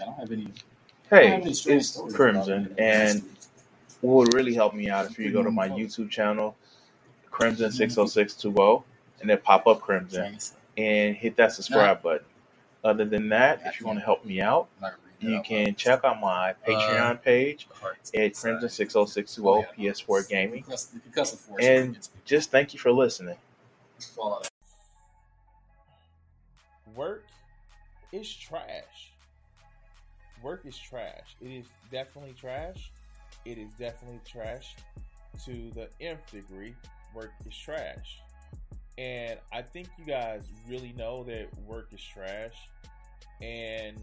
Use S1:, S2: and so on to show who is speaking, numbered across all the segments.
S1: I don't have any.
S2: Hey, it's Crimson, and what would really help me out if you go to my YouTube channel, Crimson six oh six two oh, and then pop up Crimson and hit that subscribe button. Other than that, if you want to help me out, you can check out my Patreon page at Crimson six oh six two oh PS4 Gaming, and just thank you for listening.
S3: Work is trash. Work is trash. It is definitely trash. It is definitely trash to the nth degree. Work is trash. And I think you guys really know that work is trash. And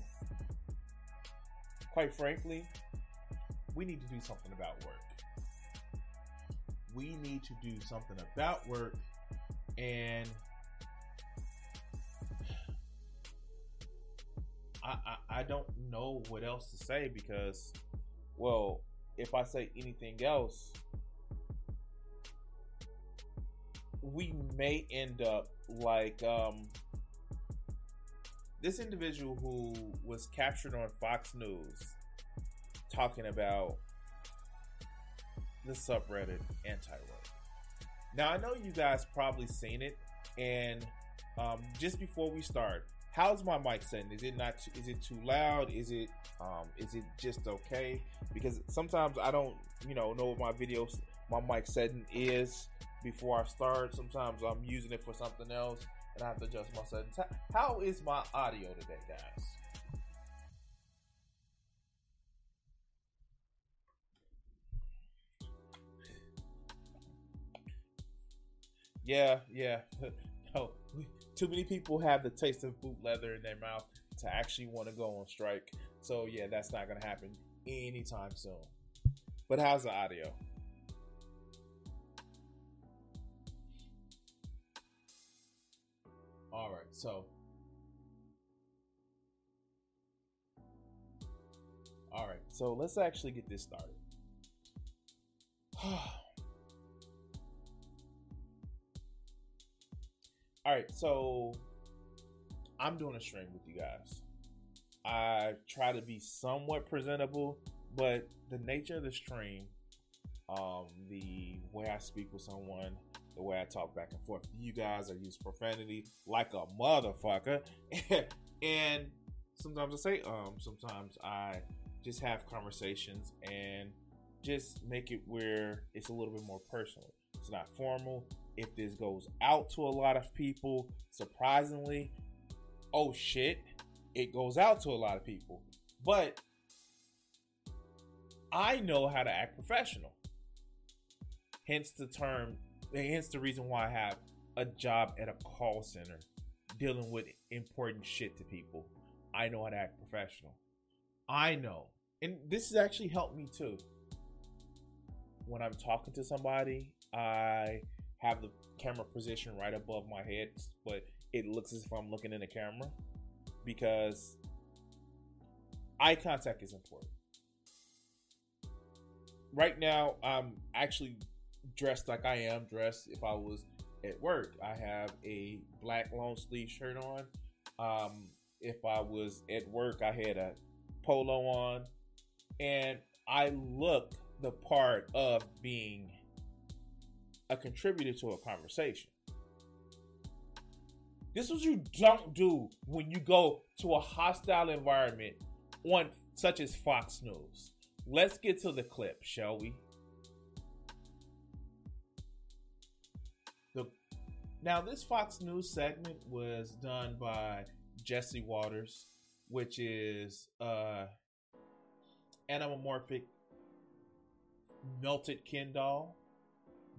S3: quite frankly, we need to do something about work. We need to do something about work. And I, I, don't know what else to say because, well, if I say anything else, we may end up like um, this individual who was captured on Fox News talking about the subreddit anti-work. Now I know you guys probably seen it, and um, just before we start, how's my mic setting? Is it not? Is it too loud? Is it? Um, is it just okay? Because sometimes I don't, you know, know what my videos, my mic setting is before I start. Sometimes I'm using it for something else, and I have to adjust my settings. How is my audio today, guys? Yeah, yeah. no, too many people have the taste of boot leather in their mouth to actually want to go on strike. So yeah, that's not gonna happen anytime soon. But how's the audio? All right, so all right, so let's actually get this started. All right, so I'm doing a stream with you guys. I try to be somewhat presentable, but the nature of the stream, um, the way I speak with someone, the way I talk back and forth to you guys, I use profanity like a motherfucker, and sometimes I say um, sometimes I just have conversations and just make it where it's a little bit more personal. It's not formal. If this goes out to a lot of people, surprisingly, oh shit, it goes out to a lot of people. But I know how to act professional. Hence the term, hence the reason why I have a job at a call center dealing with important shit to people. I know how to act professional. I know. And this has actually helped me too. When I'm talking to somebody I have the camera position right above my head, but it looks as if I'm looking in the camera because eye contact is important. Right now, I'm actually dressed like I am dressed if I was at work. I have a black long sleeve shirt on. Um, if I was at work, I had a polo on, and I look the part of being a contributor to a conversation. This is what you don't do when you go to a hostile environment on such as Fox News. Let's get to the clip, shall we? The now this Fox News segment was done by Jesse Watters, which is uh anamorphic melted Ken doll.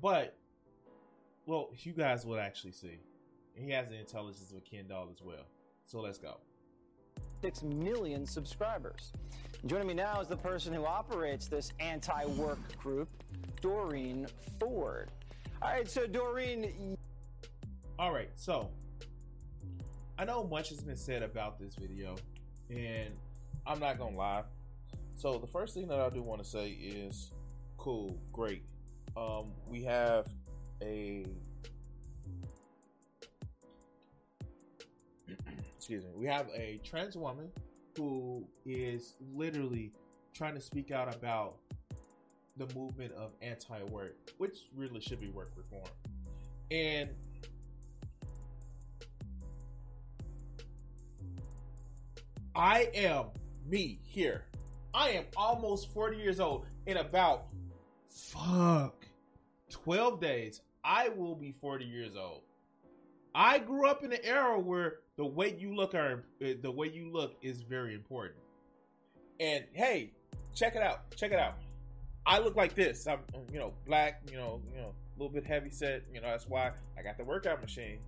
S3: But well, you guys will actually see. He has the intelligence of a Ken doll as well. So let's go.
S1: 6 million subscribers. Joining me now is the person who operates this anti work group, Doreen Ford. All right, so Doreen.
S3: All right, so I know much has been said about this video, and I'm not gonna lie. So the first thing that I do want to say is, cool, great. Um, we have a excuse me, we have a trans woman who is literally trying to speak out about the movement of anti-work, which really should be work reform. And I am me here. I am almost 40 years old. In about fuck 12 days, I will be 40 years old. I grew up in an era where the way you look are uh, the way you look is very important. And hey, check it out. Check it out. I look like this. I'm you know black. You know you know a little bit heavy set. You know that's why I got the workout machine.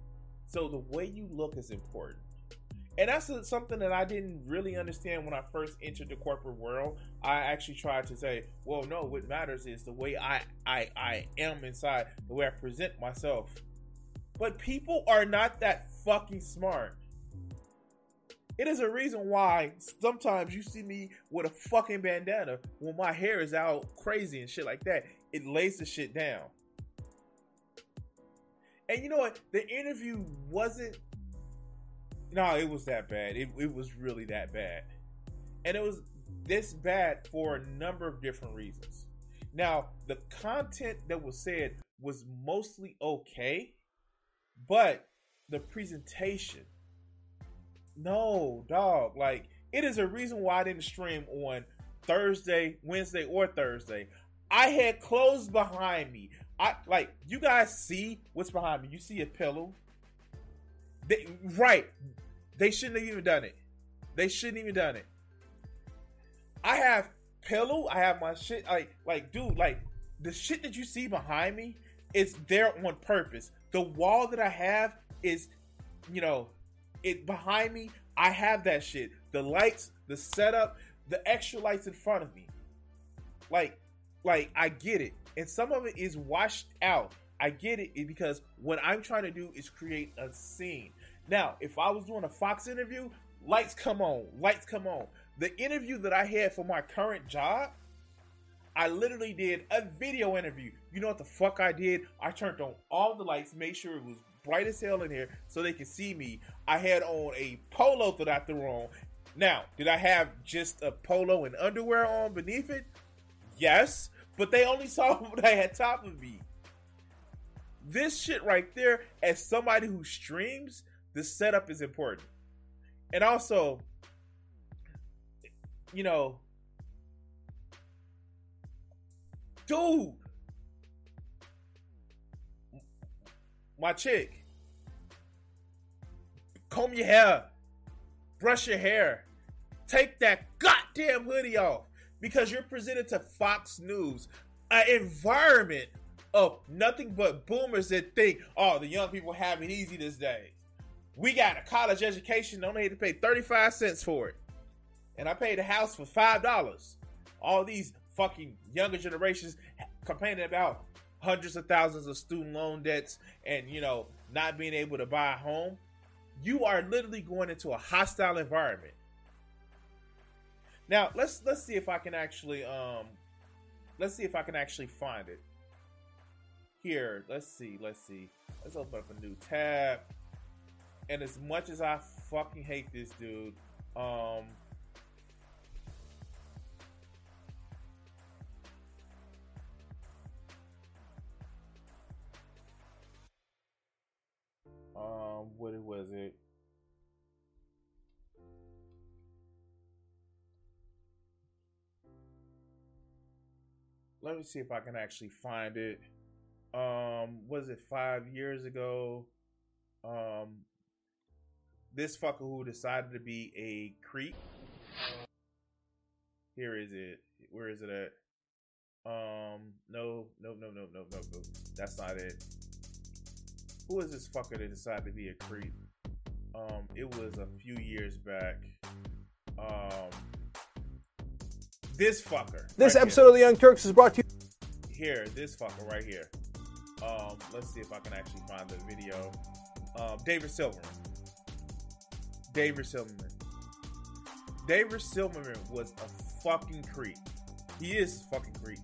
S3: So the way you look is important. And that's something that I didn't really understand when I first entered the corporate world. I actually tried to say, well, no, what matters is the way I I, I am inside, the way I present myself. But people are not that fucking smart. It is a reason why sometimes you see me with a fucking bandana when my hair is out crazy and shit like that. It lays the shit down. And you know what? The interview wasn't. No, it was that bad. It, it was really that bad. And it was this bad for a number of different reasons. Now, the content that was said was mostly okay, but the presentation no, dog. Like it is a reason why I didn't stream on Thursday, Wednesday, or Thursday. I had clothes behind me. I like you guys see what's behind me. You see a pillow. They, right. They shouldn't have even done it. They shouldn't even done it. I have pillow. I have my shit. Like, like, dude, like the shit that you see behind me is there on purpose. The wall that I have is, you know, it behind me, I have that shit. The lights, the setup, the extra lights in front of me. Like, like I get it. And some of it is washed out. I get it because what I'm trying to do is create a scene. Now, if I was doing a Fox interview, lights come on, lights come on. The interview that I had for my current job, I literally did a video interview. You know what the fuck I did? I turned on all the lights, made sure it was bright as hell in here so they could see me. I had on a polo that I threw on. Now, did I have just a polo and underwear on beneath it? Yes, but they only saw what I had top of me. This shit right there, as somebody who streams, the setup is important. And also, you know, dude, my chick. Comb your hair, brush your hair, take that goddamn hoodie off because you're presented to Fox News, an environment of nothing but boomers that think, oh, the young people have it easy this days. We got a college education, don't need to pay 35 cents for it. And I paid a house for $5. All these fucking younger generations complaining about hundreds of thousands of student loan debts and you know not being able to buy a home. You are literally going into a hostile environment. Now let's let's see if i can actually um let's see if i can actually find it. Here let's see let's see. Let's open up a new tab and as much as i fucking hate this dude um um what was it let me see if i can actually find it. Um was it five years ago? Um this fucker who decided to be a creep here is it where is it at um no no no no no no no that's not it who is this fucker that decided to be a creep? Um, it was a few years back. Um, this fucker.
S4: This
S3: right
S4: episode of the Young Turks is brought to you.
S3: here. Here, this fucker right here. Um, let's see if I can actually find the video. Um, David Silverman. David Silverman. David Silverman was a fucking creep. He is fucking creep.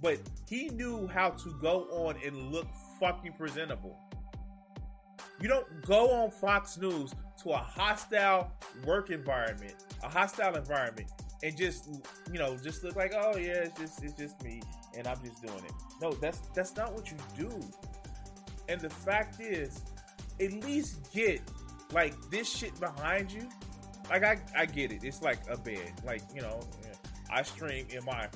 S3: But he knew how to go on and look fucking presentable. You don't go on Fox News to a hostile work environment, a hostile environment, and just you know just look like oh yeah it's just it's just me and I'm just doing it. No, that's that's not what you do. And the fact is, at least get like this shit behind you. Like I I get it. It's like a bed. Like you know I stream in my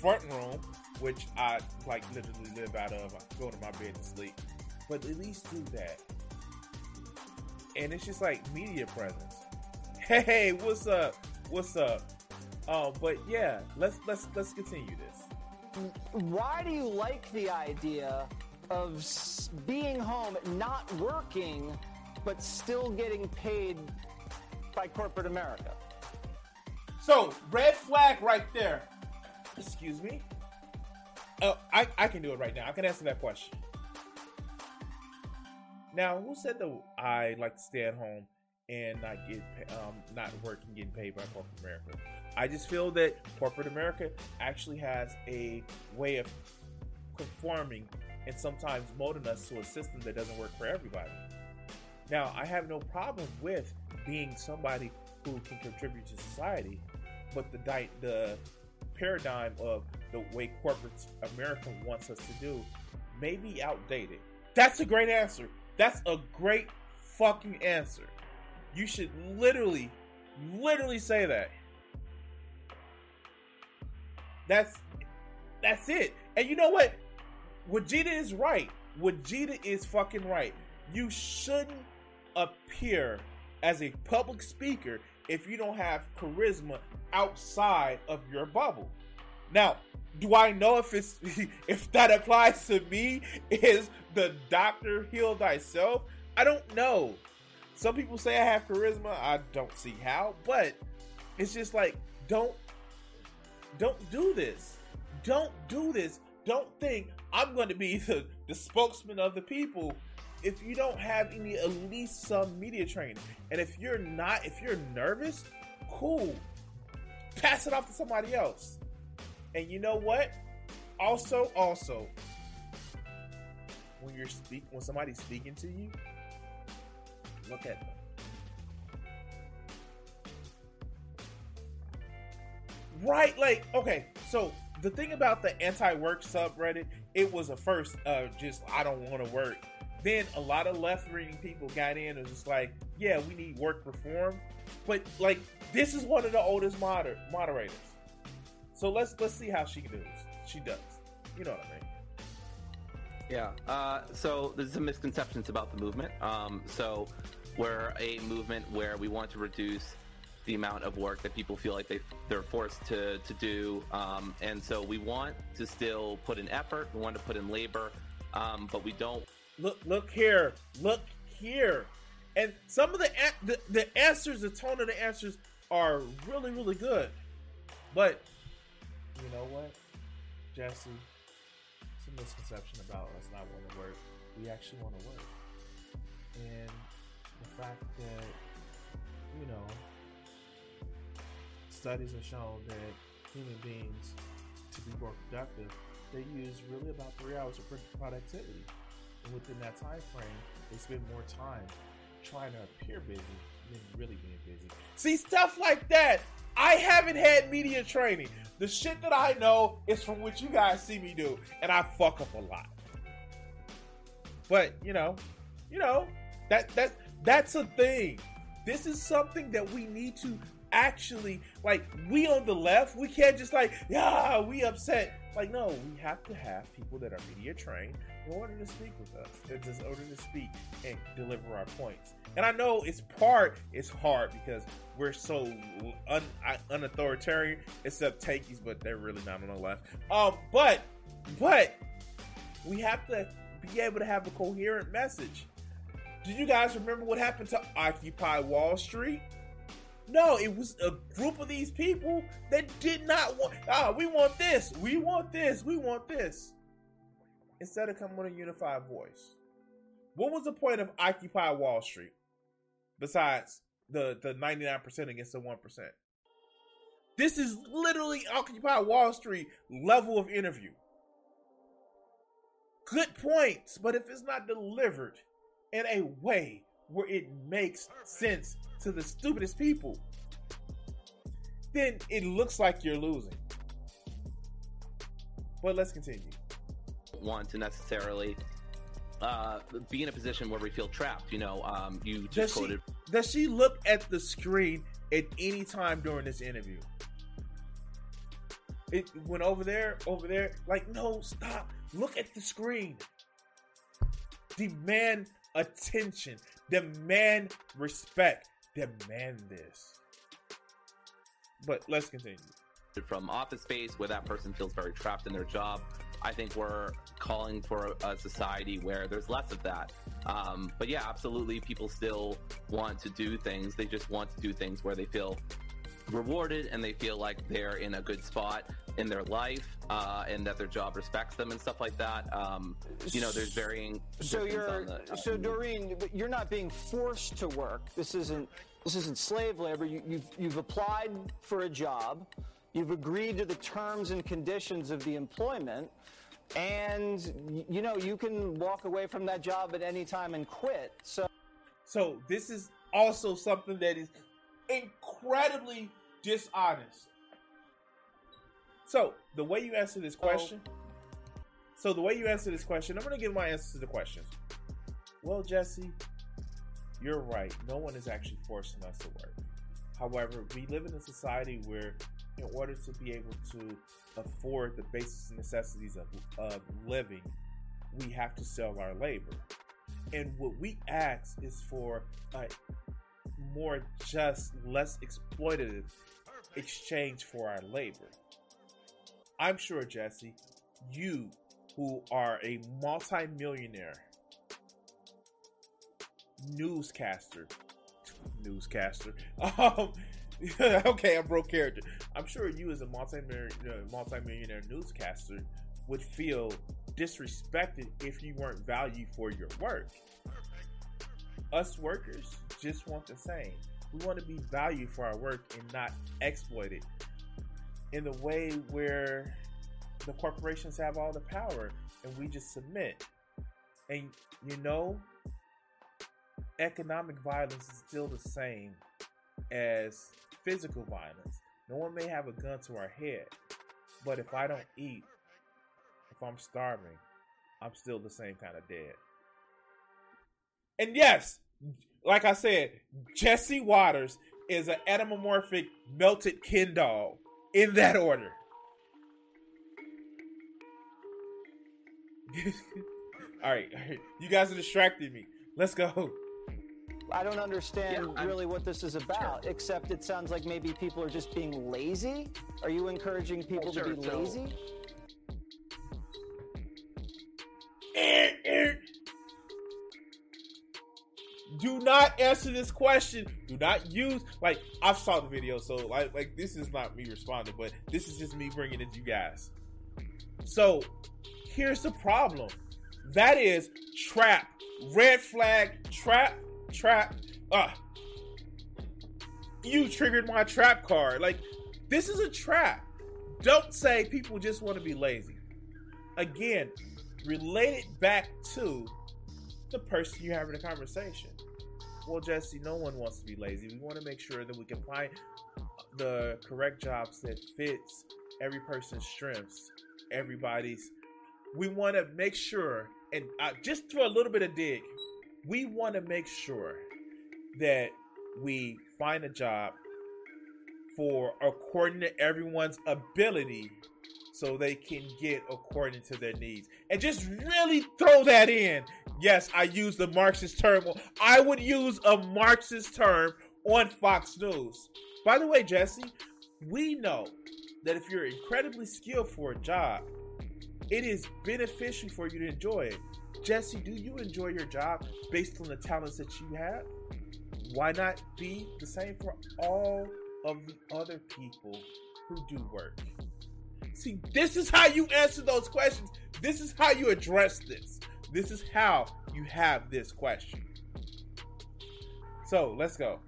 S3: front room, which I like literally live out of. I go to my bed to sleep, but at least do that. And it's just like media presence. Hey, what's up? What's up? Um, but yeah, let's let's let's continue this.
S1: Why do you like the idea of being home, not working, but still getting paid by corporate America?
S3: So red flag right there. Excuse me. Oh, I I can do it right now. I can answer that question. Now, who said that I like to stay at home and not get um not work and getting paid by corporate America? I just feel that corporate America actually has a way of conforming and sometimes molding us to a system that doesn't work for everybody. Now, I have no problem with being somebody who can contribute to society, but the di- the paradigm of the way corporate America wants us to do may be outdated. That's a great answer. That's a great fucking answer. You should literally, literally say that. That's that's it. And you know what? Wajita is right. Wajita is fucking right. You shouldn't appear as a public speaker if you don't have charisma outside of your bubble. Now, do I know if it's if that applies to me? Is the doctor heal thyself? I don't know. Some people say I have charisma. I don't see how, but it's just like don't don't do this. Don't do this. Don't think I'm going to be the, the spokesman of the people if you don't have any at least some media training. And if you're not, if you're nervous, cool. Pass it off to somebody else. And you know what? Also, also, when you're speak when somebody's speaking to you, look at them. Right, like, okay, so the thing about the anti-work subreddit, it was a first uh just I don't want to work. Then a lot of left-leaning people got in and was just like, yeah, we need work reform. But like this is one of the oldest moder- moderators. So let's let's see how she does. She does. You know what I mean?
S5: Yeah. Uh, so there's some misconceptions about the movement. Um, so we're a movement where we want to reduce the amount of work that people feel like they they're forced to to do, um, and so we want to still put in effort. We want to put in labor, um, but we don't.
S3: Look look here. Look here. And some of the, the the answers, the tone of the answers are really really good. But you know what, Jesse? It's a misconception about us not wanting to work. We actually want to work. And the fact that, you know, studies have shown that human beings, to be more productive, they use really about three hours of productivity. Within that time frame, they spend more time trying to appear busy than really being busy. See, stuff like that. I haven't had media training. The shit that I know is from what you guys see me do, and I fuck up a lot. But you know, you know that that that's a thing. This is something that we need to actually like. We on the left, we can't just like yeah, we upset. Like no, we have to have people that are media trained in order to speak with us, it's in order to speak and deliver our points. And I know it's part, it's hard because we're so un, unauthoritarian, except tankies, but they're really not on the left. Um, but, but we have to be able to have a coherent message. Do you guys remember what happened to Occupy Wall Street? No, it was a group of these people that did not want. Ah, we want this. We want this. We want this. Instead of coming with a unified voice, what was the point of Occupy Wall Street besides the the ninety nine percent against the one percent? This is literally Occupy Wall Street level of interview. Good points, but if it's not delivered in a way where it makes sense to the stupidest people, then it looks like you're losing. But let's continue.
S5: Want to necessarily uh, be in a position where we feel trapped. You know, um, you just
S3: Does
S5: quoted.
S3: she, does she look at the screen at any time during this interview? It went over there, over there. Like, no, stop. Look at the screen. Demand attention. Demand respect. Demand this. But let's continue.
S5: from office space where that person feels very trapped in their job. I think we're calling for a, society where there's less of that. Um, but yeah, absolutely, people still want to do things. They just want to do things where they feel rewarded and they feel like they're in a good spot in their life uh, and that their job respects them and stuff like that. Um, you know, there's varying.
S1: So you're
S5: the-
S1: so Doreen, you're not being forced to work. This isn't this isn't slave labor. You, you've you've applied for a job. You've agreed to the terms and conditions of the employment, and you know you can walk away from that job at any time and quit. So
S3: So this is also something that is incredibly dishonest. So the way you answer this oh. question, so the way you answer this question, I'm going to give my answer to the question. Well, Jesse, you're right. No one is actually forcing us to work. However, we live in a society where, in order to be able to afford the basic necessities of, of living, we have to sell our labor. And what we ask is for a more just, less exploitative exchange for our labor. I'm sure, Jesse, you who are a multimillionaire newscaster, newscaster, um, okay, I broke character. I'm sure you, as a multi-millionaire, uh, multi-millionaire newscaster, would feel disrespected if you weren't valued for your work. Us workers just want the same. We want to be valued for our work and not exploited in the way where the corporations have all the power and we just submit. And you know, economic violence is still the same as physical violence. No one may have a gun to our head, but if I don't eat, if I'm starving, I'm still the same kind of dead. And yes, like I said, Jesse Watters is an etymomorphic melted Ken doll in that order. all, right, all right, you guys are distracting me. Let's go.
S1: I don't understand
S5: Yeah,
S1: really what this is about. Except it sounds like maybe people are just being lazy. Are you encouraging people
S5: sure,
S1: to be
S5: so-
S1: lazy?
S3: Do not answer this question. Do not use like I saw the video, so like like this is not me responding, but this is just me bringing it to you guys. So here's the problem. That is trap, red flag, trap, trap. Ah, you triggered my trap card. Like this is a trap. Don't say people just want to be lazy. Again, relate it back to the person you're having a conversation. Well, Jesse, no one wants to be lazy. We want to make sure that we can find the correct jobs that fits every person's strengths, everybody's. We want to make sure, and uh, just throw a little bit of dig. We want to make sure that we find a job for according to everyone's ability so they can get according to their needs. And just really throw that in. Yes, I use the Marxist term. I would use a Marxist term on Fox News. By the way, Jesse, we know that if you're incredibly skilled for a job, it is beneficial for you to enjoy it. Jesse, do you enjoy your job based on the talents that you have? Why not be the same for all of the other people who do work? See, this is how you answer those questions. This is how you address this. This is how you have this question. So let's go.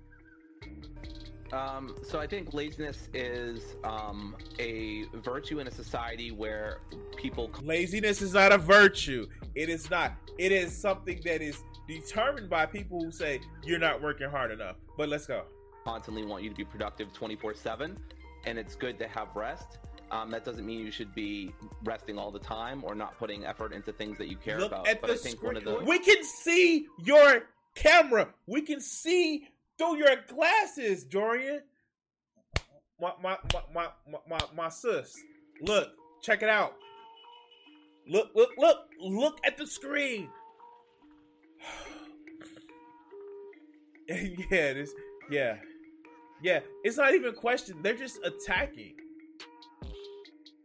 S5: Um, so I think laziness is um, a virtue in a society where people
S3: Laziness is not a virtue. It is not. It is something that is determined by people who say you're not working hard enough. But let's go.
S5: constantly want you to be productive 24 7 and it's good to have rest um, that doesn't mean you should be resting all the time or not putting effort into things that you care
S3: Look
S5: about
S3: at
S5: but
S3: the
S5: i think
S3: screen.
S5: one of the
S3: We can see your camera. We can see through your glasses, Dorian. My my my my my, my, my sis. Look, check it out. Look, look, look, look at the screen. yeah, this yeah. Yeah, it's not even a question. They're just attacking.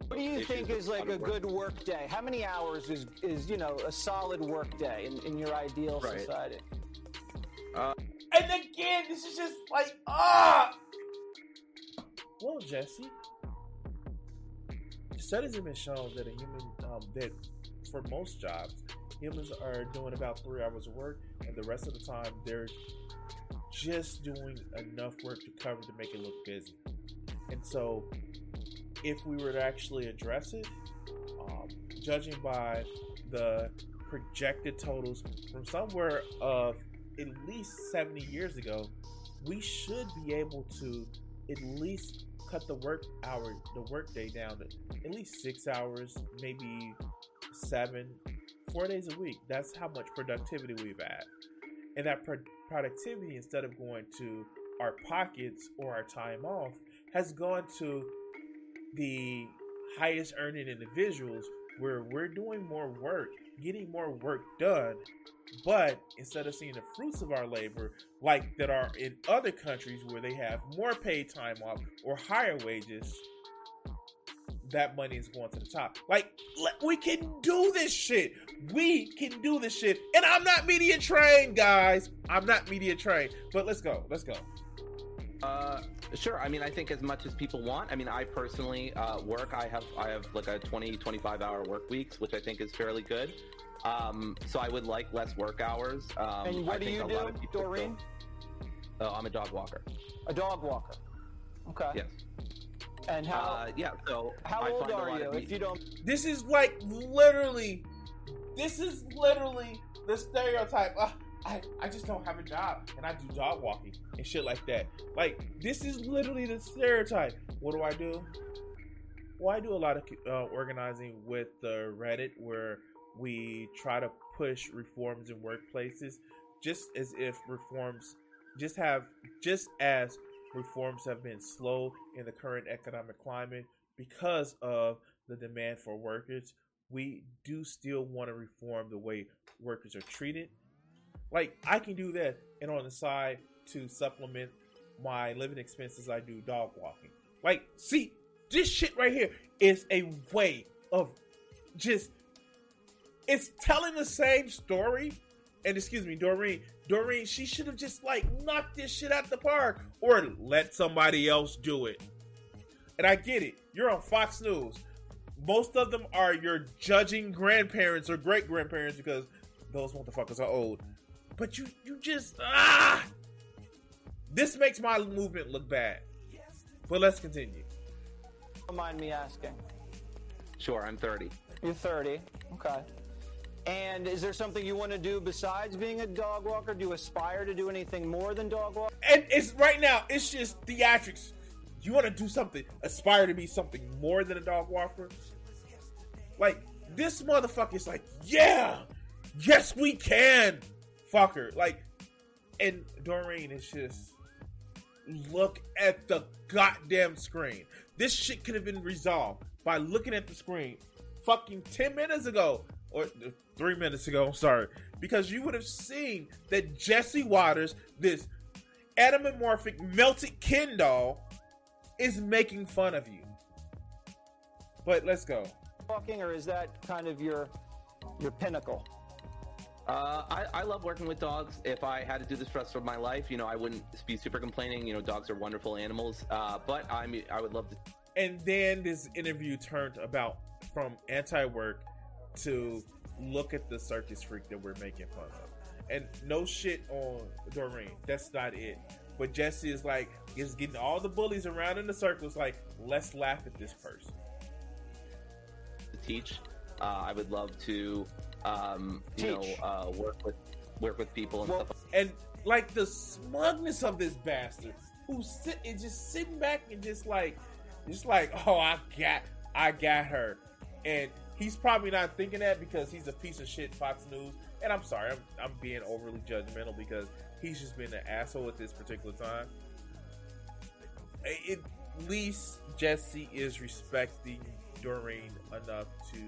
S1: What do you
S5: Issues
S1: think
S5: with
S1: is like a
S5: work.
S1: good work day? How many hours is, is you know, a solid work day in, in your ideal
S5: Right.
S1: society?
S3: And again, this is just like ah. Well, Jesse, studies have been shown that a human um, that for most jobs, humans are doing about three hours of work, and the rest of the time they're just doing enough work to cover to make it look busy. And so, if we were to actually address it, um, judging by the projected totals from somewhere of at least 70 years ago, we should be able to at least cut the work hour, the work day down to at least six hours, maybe seven, four days a week. That's how much productivity we've had. And that pro- productivity, instead of going to our pockets or our time off, has gone to the highest earning individuals where we're doing more work, getting more work done, but instead of seeing the fruits of our labor, like that are in other countries where they have more paid time off or higher wages, that money is going to the top. Like, we can do this shit. We can do this shit. And I'm not media trained, guys. I'm not media trained. But let's go. Let's go.
S5: Uh, sure. I mean, I think as much as people want. I mean, I personally uh, work. I have I have like a 20, 25 hour work weeks, which I think is fairly good. Um, so I would like less work hours. Um,
S1: and what
S5: I
S1: do
S5: think
S1: you do, Doreen?
S5: still- Oh, I'm a dog walker.
S1: A dog walker. Okay.
S5: Yes.
S1: And how
S5: Uh, yeah. So
S1: how
S5: I
S1: old are you? If you don't
S3: This is like literally, this is literally the stereotype. I, I just don't have a job and I do dog walking and shit like that. Like, this is literally the stereotype. What do I do? Well, I do a lot of uh, organizing with the Reddit where we try to push reforms in workplaces just as if reforms just have just as reforms have been slow in the current economic climate because of the demand for workers we do still want to reform the way workers are treated like i can do that and on the side to supplement my living expenses i do dog walking like see this shit right here is a way of just it's telling the same story and excuse me, Doreen, Doreen, she should have just like knocked this shit out the park or let somebody else do it. And I get it. You're on Fox News. Most of them are your judging grandparents or great grandparents because those motherfuckers are old. But you you just ah this makes my movement look bad. But let's continue.
S1: Don't mind me asking?
S5: Sure, I'm 30.
S1: You're 30. Okay. And is there something you want to do besides being a dog walker? Do you aspire to do anything more than dog walk?
S3: And it's right now, it's just theatrics. You want to do something, aspire to be something more than a dog walker? Like, this motherfucker is like, yeah, yes, we can, fucker. Like, and Doreen is just, look at the goddamn screen. This shit could have been resolved by looking at the screen fucking 10 minutes ago or uh, three minutes ago. I'm sorry, because you would have seen that Jesse Watters, this anamorphic melted Ken doll, is making fun of you. But let's go.
S1: Walking, or is that kind of your your pinnacle?
S5: Uh, I, I love working with dogs. If I had to do this for the rest of my life, you know, I wouldn't be super complaining. You know, dogs are wonderful animals. Uh, but I mean, I would love to.
S3: And then this interview turned about from anti-work to look at the circus freak that we're making fun of. And no shit on Doreen. That's not it. But Jesse is like, is getting all the bullies around in the circles. Like, let's laugh at this person.
S5: to teach. Uh, I would love to, um, you
S1: Teach.
S5: know, uh, work with work with people and
S1: Well,
S5: stuff.
S3: And like the smugness of this bastard who's sit is just sitting back and just like, just like, oh, I got, I got her, and he's probably not thinking that because he's a piece of shit Fox News. And I'm sorry, I'm, I'm being overly judgmental because he's just been an asshole at this particular time. At least Jesse is respecting Doreen enough to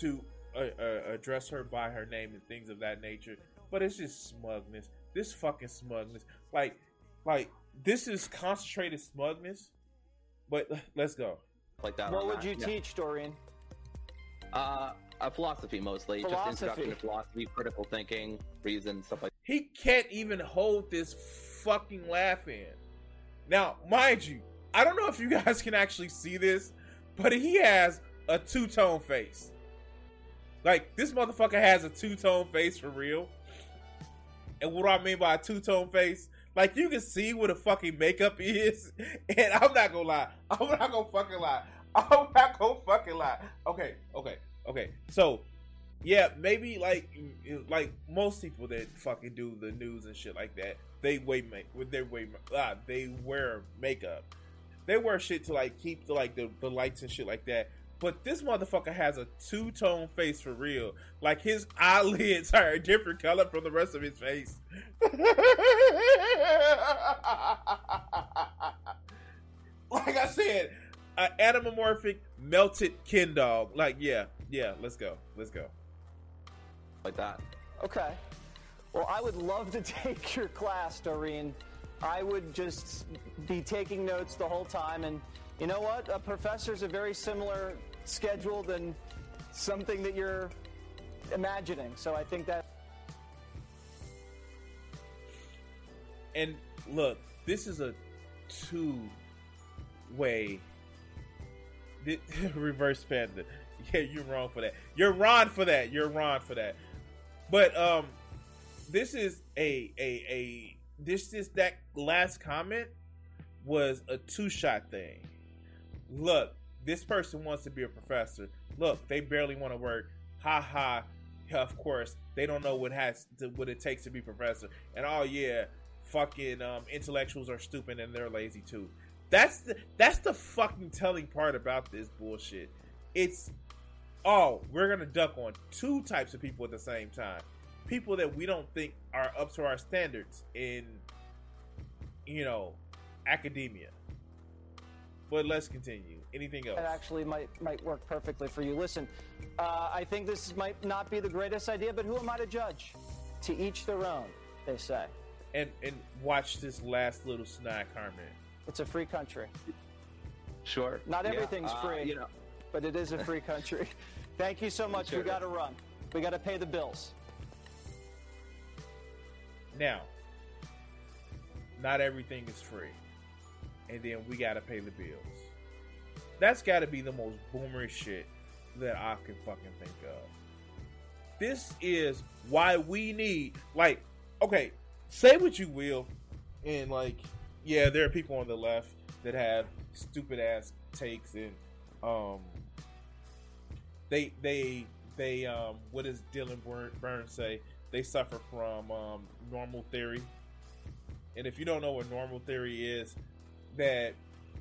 S3: to uh, uh, address her by her name and things of that nature. But it's just smugness. This fucking smugness. Like, like this is concentrated smugness. But let's go.
S5: like that.
S1: What would
S5: that.
S1: you
S5: Yeah.
S1: teach, Dorian?
S5: Uh, a philosophy mostly, just
S1: Philosophy.
S5: introduction to philosophy, critical thinking, reason, stuff like.
S3: He can't even hold this fucking laugh in. Now, mind you, I don't know if you guys can actually see this, but he has a two tone face. Like, this motherfucker has a two tone face for real. And what do I mean by a two tone face? Like, you can see what the fucking makeup is. And I'm not gonna lie. I'm not gonna fucking lie. I'm not gonna fucking lie. Okay, okay, okay. So, yeah, maybe like like most people that fucking do the news and shit like that, they wear make they wear ah, they wear makeup. They wear shit to like keep the like the, the lights and shit like that. But this motherfucker has a two tone face for real. Like his eyelids are a different color from the rest of his face. like I said, an anamorphic melted Ken dog. Like yeah, yeah. Let's go, let's go.
S5: like that.
S1: Okay. Well, I would love to take your class, Doreen. I would just be taking notes the whole time. And you know what? A professor's a very similar schedule than something that you're imagining. So I think that
S3: And look, this is a two way reverse panda. Yeah, you're wrong for that. You're wrong for that. You're wrong for that. But um this is a a a this is that last comment was a two shot thing. Look, this person wants to be a professor. Look, they barely want to work. Ha ha. Of course, they don't know what has to, what it takes to be professor. And oh yeah, fucking um, intellectuals are stupid and they're lazy too. That's the that's the fucking telling part about this bullshit. It's oh, we're gonna duck on two types of people at the same time. People that we don't think are up to our standards in you know academia. But let's continue. Anything else?
S1: that actually might might work perfectly for you. Listen, uh, I think this might not be the greatest idea, but who am I to judge? To each their own, they say.
S3: and and watch this last little snide comment.
S1: It's a free country,
S5: Sure.
S1: Not
S5: Yeah,
S1: everything's
S5: uh,
S1: free.
S5: You know,
S1: but it is a free country. Thank you so much.
S5: Sure.
S1: We got to run. We got to pay the bills.
S3: Now, not everything is free, and then we gotta pay the bills. That's gotta be the most boomer shit that I can fucking think of. This is why we need, like, okay, say what you will, and like, yeah, there are people on the left that have stupid ass takes and um, they they they um, what does Dylan Bur- Burns say? They suffer from um, normal theory, and if you don't know what normal theory is, that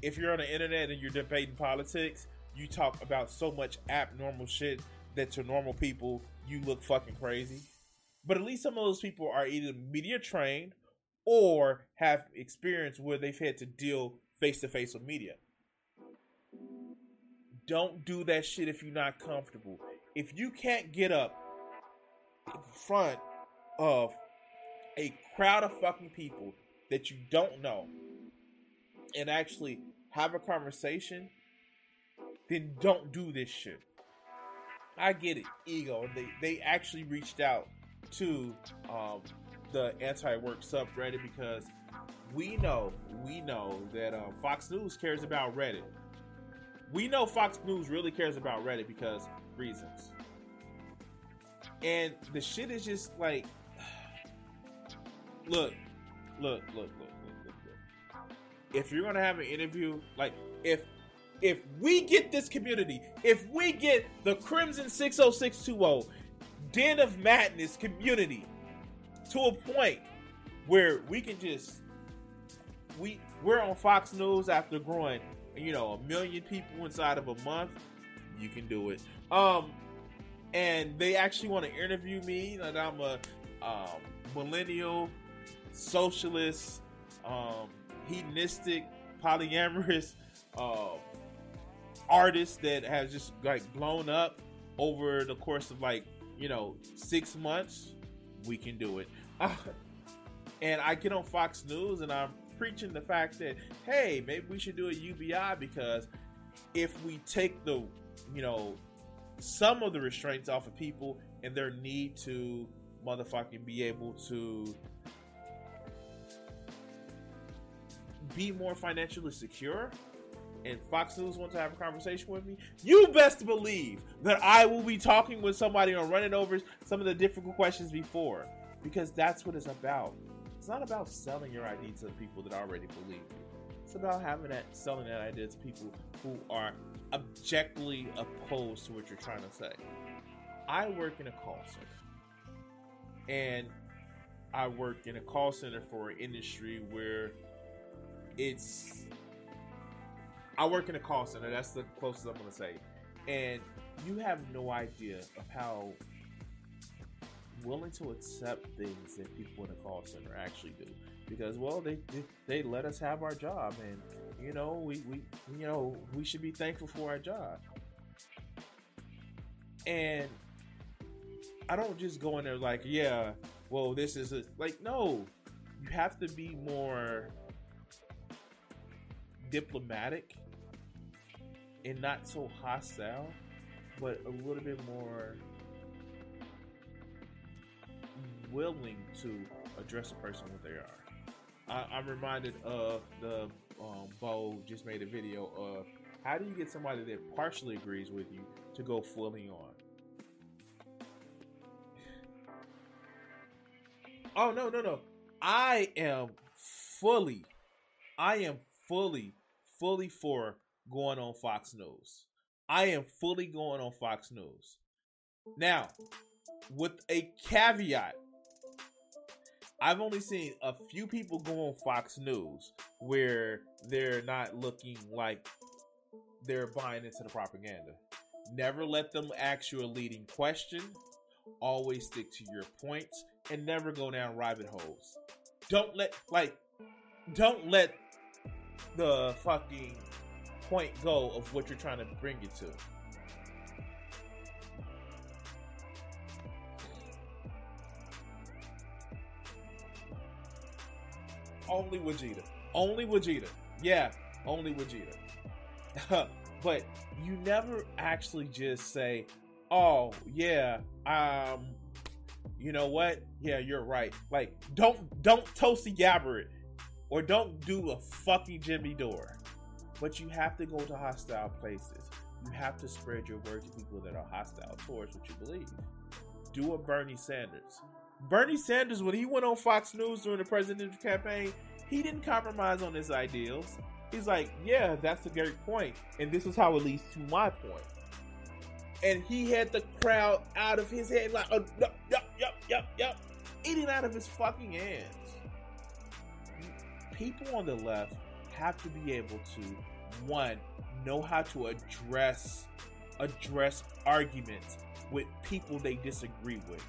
S3: if you're on the internet and you're debating politics, you talk about so much abnormal shit that to normal people you look fucking crazy. But at least some of those people are either media trained or have experience where they've had to deal face to face with media. Don't do that shit if you're not comfortable. If you can't get up in front of a crowd of fucking people that you don't know and actually have a conversation, then don't do this shit. I get it, ego. They they actually reached out to um, the anti-work subreddit because we know we know that um, Fox News cares about Reddit. We know Fox News really cares about Reddit because reasons. And the shit is just like, look, look, look, look. If you're gonna have an interview, like if if we get this community, if we get the Crimson 60620 Den of Madness community to a point where we can just we we're on Fox News after growing, you know, a million people inside of a month, you can do it. Um and they actually want to interview me that I'm a um, millennial socialist, um, hedonistic, polyamorous uh, artist that has just like blown up over the course of like you know six months. We can do it, and I get on Fox News and I'm preaching the fact that hey, maybe we should do a UBI because if we take the you know some of the restraints off of people and their need to motherfucking be able to be more financially secure and Fox News wants to have a conversation with me, you best believe that I will be talking with somebody on running over some of the difficult questions before. Because that's what it's about. It's not about selling your idea to people that already believe you. It's about having that selling that idea to people who are objectively opposed to what you're trying to say. I work in a call center. And I work in a call center for an industry where it's I work in a call center. That's the closest I'm to say. And you have no idea of how willing to accept things that people in a call center actually do because well they, they they let us have our job and you know we we you know we should be thankful for our job and i don't just go in there like yeah well this is a, like no you have to be more diplomatic and not so hostile but a little bit more willing to address a person what they are I, am reminded of the um, Bo just made a video of how do you get somebody that partially agrees with you to go fully on. Oh no no no! I am fully, I am fully, fully for going on Fox News. I am fully going on Fox News. Now, with a caveat, I've only seen a few people go on Fox News where they're not looking like they're buying into the propaganda. Never let them ask you a leading question. Always stick to your points and never go down rabbit holes. Don't let like don't let the fucking point goal of what you're trying to bring it to. only Vegeta. Only Vegeta. Yeah, only Vegeta. but you never actually just say, "Oh, yeah, um, you know what? Yeah, you're right." Like, don't don't Tulsi Gabbard it, or don't do a fucking Jimmy Dore. But you have to go to hostile places. You have to spread your word to people that are hostile towards what you believe. Do a Bernie Sanders. Bernie Sanders, when he went on Fox News during the presidential campaign, he didn't compromise on his ideals. He's like, yeah, that's a great point, and this is how it leads to my point. And he had the crowd out of his head, like, oh, yup, yup, yup, yup, yup, eating out of his fucking hands. People on the left have to be able to, one, know how to address address arguments with people they disagree with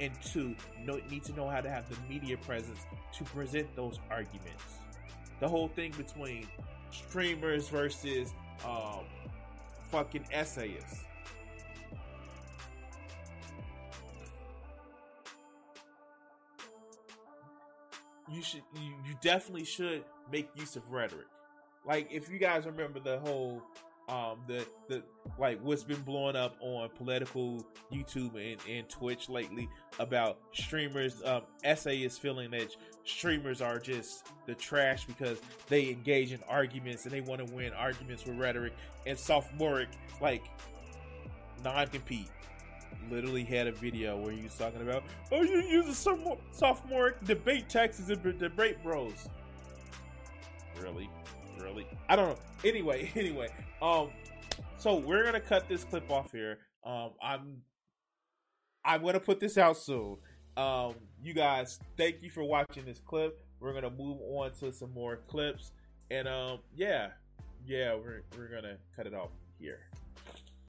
S3: and two, know, need to know how to have the media presence to present those arguments. The whole thing between streamers versus um, fucking essayists. You should, you, you definitely should make use of rhetoric. Like if you guys remember the whole um, the the like what's been blowing up on political YouTube and, and Twitch lately about streamers. Um, SA is feeling that streamers are just the trash because they engage in arguments and they want to win arguments with rhetoric and sophomoric like non-compete. Literally had a video where he was talking about, oh, you use a sophomoric debate taxes and debate bros. Really, really, I don't know. Anyway, anyway, um, so we're gonna cut this clip off here. Um, I'm I'm gonna put this out soon. Um, you guys, thank you for watching this clip. We're gonna move on to some more clips, and um, yeah, yeah, we're we're gonna cut it off here.